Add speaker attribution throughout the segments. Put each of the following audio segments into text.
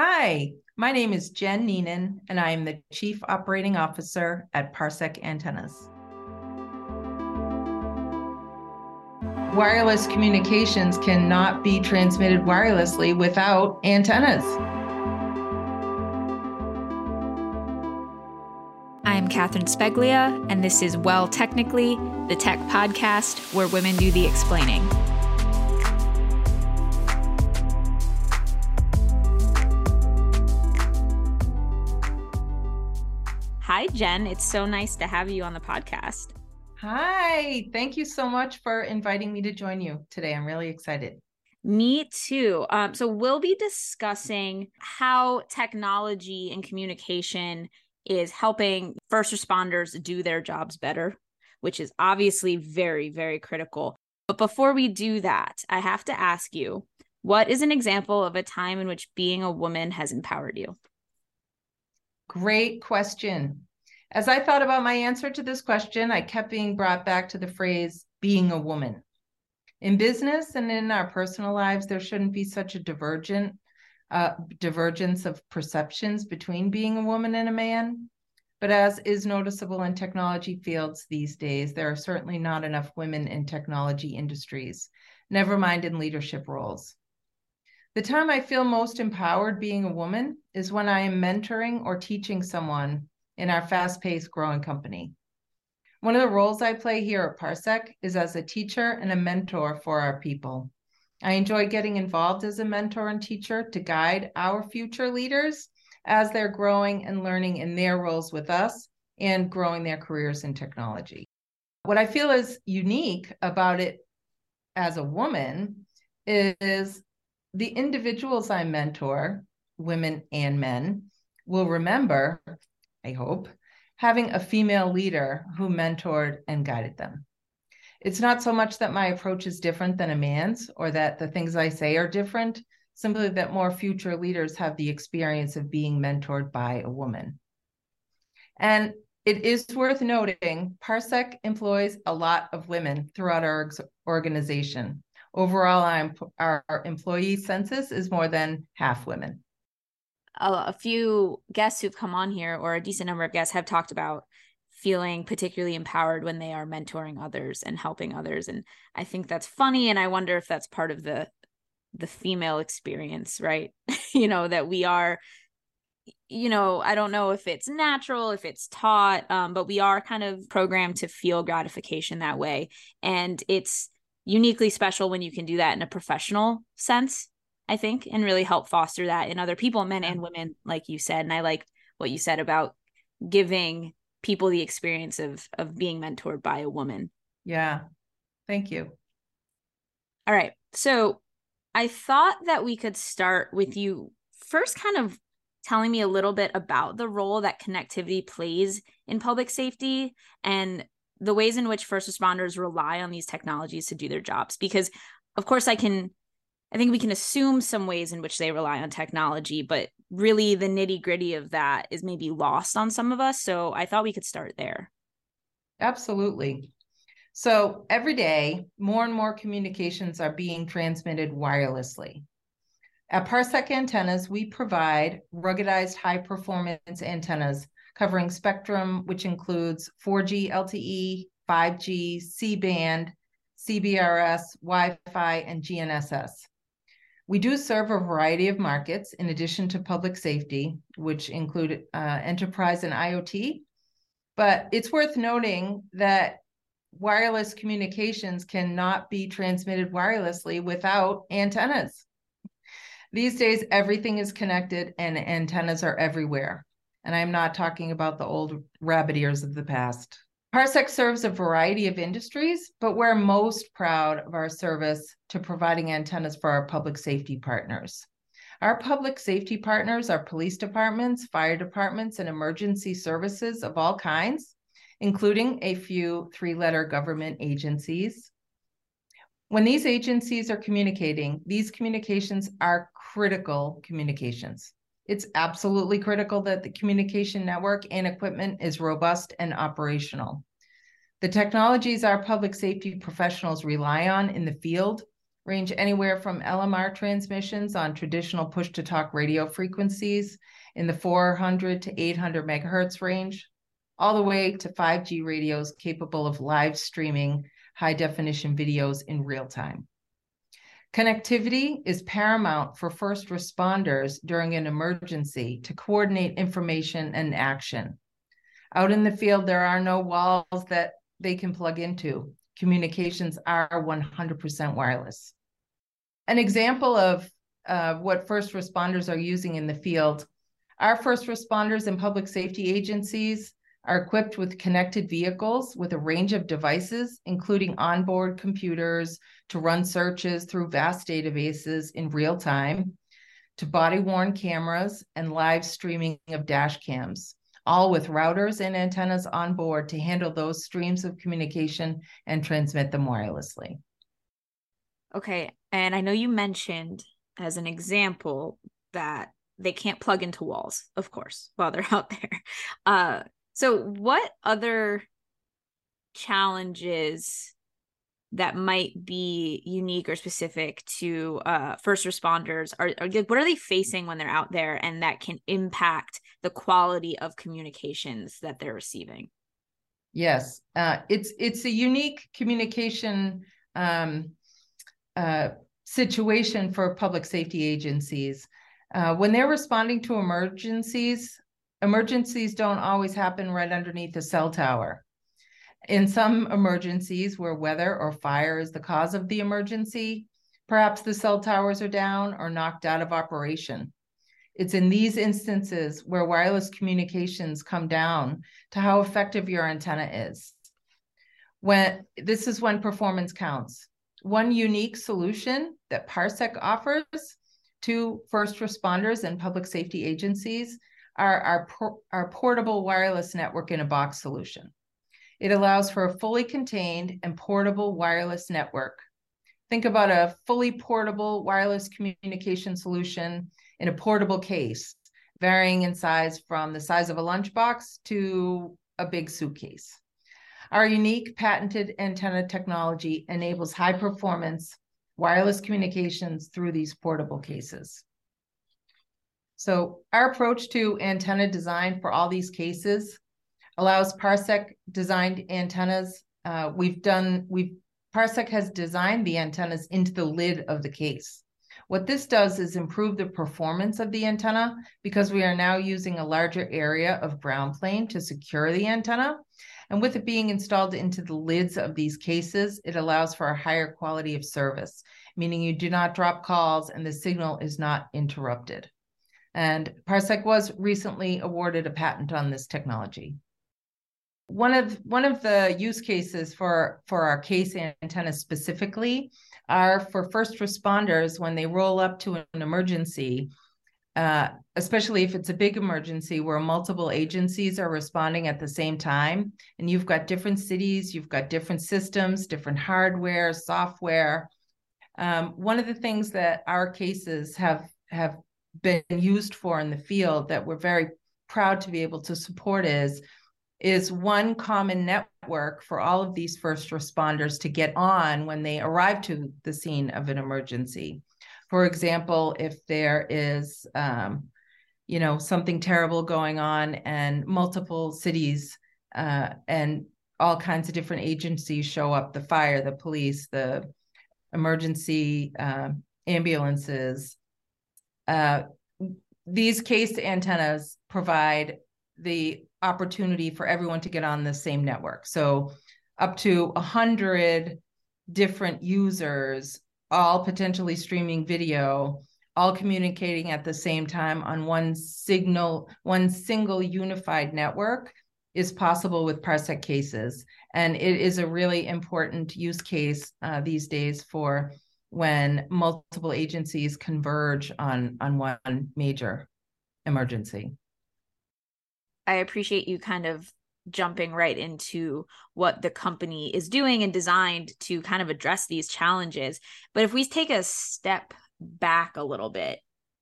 Speaker 1: Hi, my name is Jen Neenan, and I am the Chief Operating Officer at Parsec Antennas. Wireless communications cannot be transmitted wirelessly without antennas.
Speaker 2: I'm Catherine Speglia, and this is Well Technically, the tech podcast where women do the explaining. Hi, Jen. It's so nice to have you on the podcast.
Speaker 1: Hi. Thank you so much for inviting me to join you today. I'm really excited.
Speaker 2: Me too. Um, so, we'll be discussing how technology and communication is helping first responders do their jobs better, which is obviously very, very critical. But before we do that, I have to ask you what is an example of a time in which being a woman has empowered you?
Speaker 1: Great question. As I thought about my answer to this question, I kept being brought back to the phrase being a woman. In business and in our personal lives, there shouldn't be such a divergent uh, divergence of perceptions between being a woman and a man. But as is noticeable in technology fields these days, there are certainly not enough women in technology industries, never mind in leadership roles. The time I feel most empowered being a woman is when I am mentoring or teaching someone in our fast paced growing company. One of the roles I play here at Parsec is as a teacher and a mentor for our people. I enjoy getting involved as a mentor and teacher to guide our future leaders as they're growing and learning in their roles with us and growing their careers in technology. What I feel is unique about it as a woman is the individuals I mentor, women and men, will remember I hope, having a female leader who mentored and guided them. It's not so much that my approach is different than a man's or that the things I say are different, simply that more future leaders have the experience of being mentored by a woman. And it is worth noting Parsec employs a lot of women throughout our organization. Overall, our, employee census is more than half women
Speaker 2: a, a few guests who've come on here, or a decent number of guests, have talked about feeling particularly empowered when they are mentoring others and helping others. And i think that's funny and i wonder if that's part of the the female experience right? You know that we are you know i don't know if it's natural if it's taught um, but we are kind of programmed to feel gratification that way. And it's uniquely special when you can do that in a professional sense I think, and really help foster that in other people, men and women, like you said. And I like what you said about giving people the experience of of being mentored by a woman.
Speaker 1: Yeah. Thank you.
Speaker 2: All right. So I thought that we could start with you first kind of telling me a little bit about the role that connectivity plays in public safety and the ways in which first responders rely on these technologies to do their jobs because of course I can I think we can assume some ways in which they rely on technology, but really the nitty gritty of that is maybe lost on some of us. So I thought we could start there.
Speaker 1: Absolutely. So every day, more and more communications are being transmitted wirelessly. At Parsec Antennas, we provide ruggedized high performance antennas covering spectrum, which includes 4G LTE, 5G, C band, CBRS, Wi Fi, and GNSS. We do serve a variety of markets in addition to public safety, which include uh, enterprise and IoT. But it's worth noting that wireless communications cannot be transmitted wirelessly without antennas. These days, everything is connected and antennas are everywhere. And I'm not talking about the old rabbit ears of the past. Parsec serves a variety of industries, but we're most proud of our service to providing antennas for our public safety partners. Our public safety partners are police departments, fire departments, and emergency services of all kinds, including a few three letter government agencies. When these agencies are communicating, these communications are critical communications. It's absolutely critical that the communication network and equipment is robust and operational. The technologies our public safety professionals rely on in the field range anywhere from LMR transmissions on traditional push to talk radio frequencies in the 400 to 800 megahertz range, all the way to 5G radios capable of live streaming high definition videos in real time. Connectivity is paramount for first responders during an emergency to coordinate information and action. Out in the field, there are no walls that they can plug into. Communications are 100% wireless. An example of uh, what first responders are using in the field our first responders and public safety agencies are equipped with connected vehicles with a range of devices, including onboard computers to run searches through vast databases in real time, to body worn cameras and live streaming of dash cams, all with routers and antennas on board to handle those streams of communication and transmit them wirelessly.
Speaker 2: Okay. And I know you mentioned as an example that they can't plug into walls, of course, while they're out there. Uh, so, what other challenges that might be unique or specific to uh, first responders are, are what are they facing when they're out there and that can impact the quality of communications that they're receiving?
Speaker 1: Yes. Uh, it's it's a unique communication um, uh, situation for public safety agencies. Uh, when they're responding to emergencies, emergencies don't always happen right underneath a cell tower. In some emergencies where weather or fire is the cause of the emergency, perhaps the cell towers are down or knocked out of operation. It's in these instances where wireless communications come down to how effective your antenna is. When this is when performance counts. One unique solution that Parsec offers to first responders and public safety agencies are our, our portable wireless network in a box solution. It allows for a fully contained and portable wireless network. Think about a fully portable wireless communication solution in a portable case, varying in size from the size of a lunchbox to a big suitcase. Our unique patented antenna technology enables high performance wireless communications through these portable cases. So our approach to antenna design for all these cases allows Parsec designed antennas. Uh, we've done, we've, Parsec has designed the antennas into the lid of the case. What this does is improve the performance of the antenna because we are now using a larger area of ground plane to secure the antenna. And with it being installed into the lids of these cases, it allows for a higher quality of service, meaning you do not drop calls and the signal is not interrupted. And Parsec was recently awarded a patent on this technology. One of one of the use cases for for our case antennas specifically are for first responders when they roll up to an emergency uh, especially if it's a big emergency where multiple agencies are responding at the same time and you've got different cities you've got different systems different hardware software um, one of the things that our cases have have been used for in the field that we're very proud to be able to support is is one common network for all of these first responders to get on when they arrive to the scene of an emergency for example, if there is, um, you know, something terrible going on and multiple cities uh, and all kinds of different agencies show up the fire, the police, the emergency uh, ambulances. Uh, these case antennas provide the opportunity for everyone to get on the same network. So up to 100 different users all potentially streaming video, all communicating at the same time on one signal, one single unified network is possible with Parsec cases. And it is a really important use case uh, these days for when multiple agencies converge on, on one major emergency.
Speaker 2: I appreciate you kind of jumping right into what the company is doing and designed to kind of address these challenges. But if we take a step back a little bit,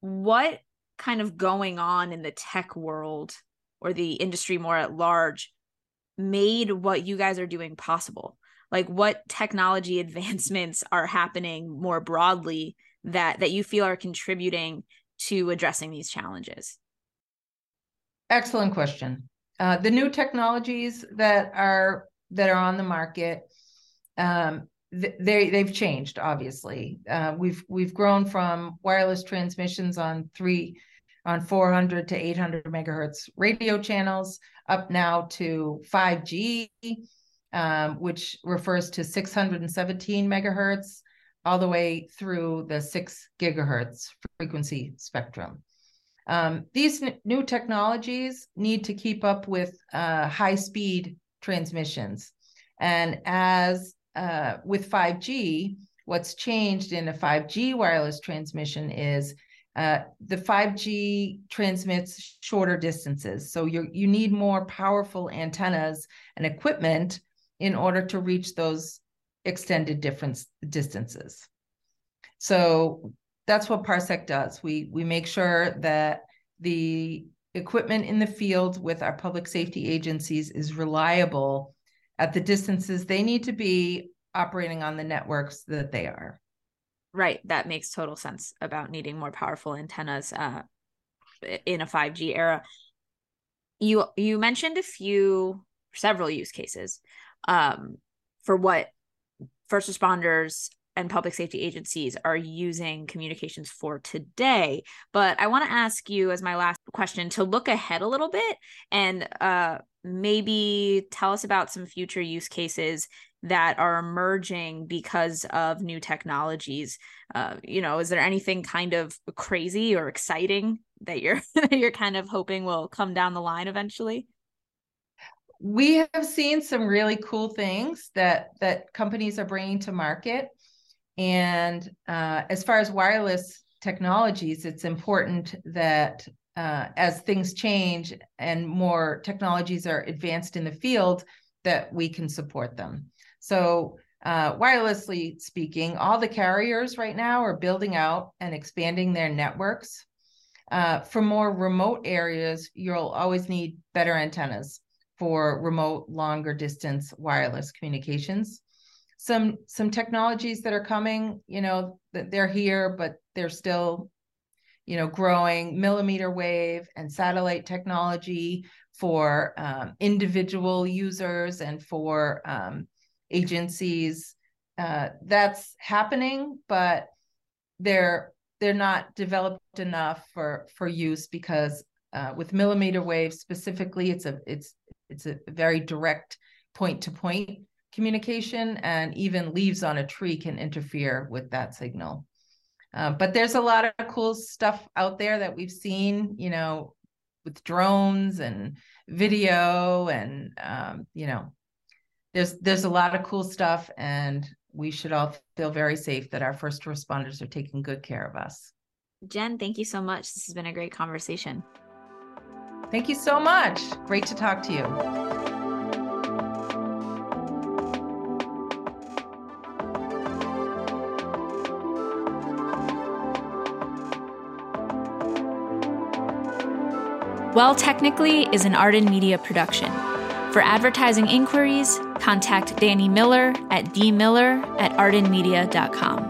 Speaker 2: what kind of going on in the tech world or the industry more at large made what you guys are doing possible? Like what technology advancements are happening more broadly that that you feel are contributing to addressing these challenges?
Speaker 1: Excellent question. Uh, the new technologies that are that are on the market um, they they've changed obviously. Uh, we've we've grown from wireless transmissions on three on 400 to 800 megahertz radio channels up now to 5g um, which refers to 617 megahertz all the way through the six gigahertz frequency spectrum. Um, these n- new technologies need to keep up with uh, high speed transmissions. And as uh, with 5G, what's changed in a 5G wireless transmission is uh, the 5G transmits shorter distances. So you you need more powerful antennas and equipment in order to reach those extended difference distances. So that's what Parsec does. We we make sure that the equipment in the field with our public safety agencies is reliable at the distances they need to be operating on the networks that they are.
Speaker 2: Right, that makes total sense about needing more powerful antennas uh, in a 5G era. You you mentioned a few several use cases um, for what first responders and public safety agencies are using communications for today. But I want to ask you, as my last question, to look ahead a little bit and uh, maybe tell us about some future use cases that are emerging because of new technologies. Uh, you know, is there anything kind of crazy or exciting that you're that you're kind of hoping will come down the line eventually?
Speaker 1: We have seen some really cool things that that companies are bringing to market. And uh, as far as wireless technologies it's important that uh, as things change and more technologies are advanced in the field that we can support them. So uh, wirelessly speaking all the carriers right now are building out and expanding their networks. Uh, for more remote areas you'll always need better antennas for remote longer distance wireless communications. Some some technologies that are coming you know they're here but they're still you know growing. Millimeter wave and satellite technology for um, individual users and for um, agencies. Uh, that's happening but they're they're not developed enough for for use because uh, with millimeter wave specifically it's a it's it's a very direct point to point communication and even leaves on a tree can interfere with that signal. Uh, but there's a lot of cool stuff out there that we've seen you know with drones and video and um, you know there's there's a lot of cool stuff and we should all feel very safe that our first responders are taking good care of us.
Speaker 2: Jen thank you so much. This has been a great conversation
Speaker 1: Thank you so much. Great to talk to you.
Speaker 2: Well Technically is an Arden Media production. For advertising inquiries, contact Danny Miller at dmiller at ardenmedia.com.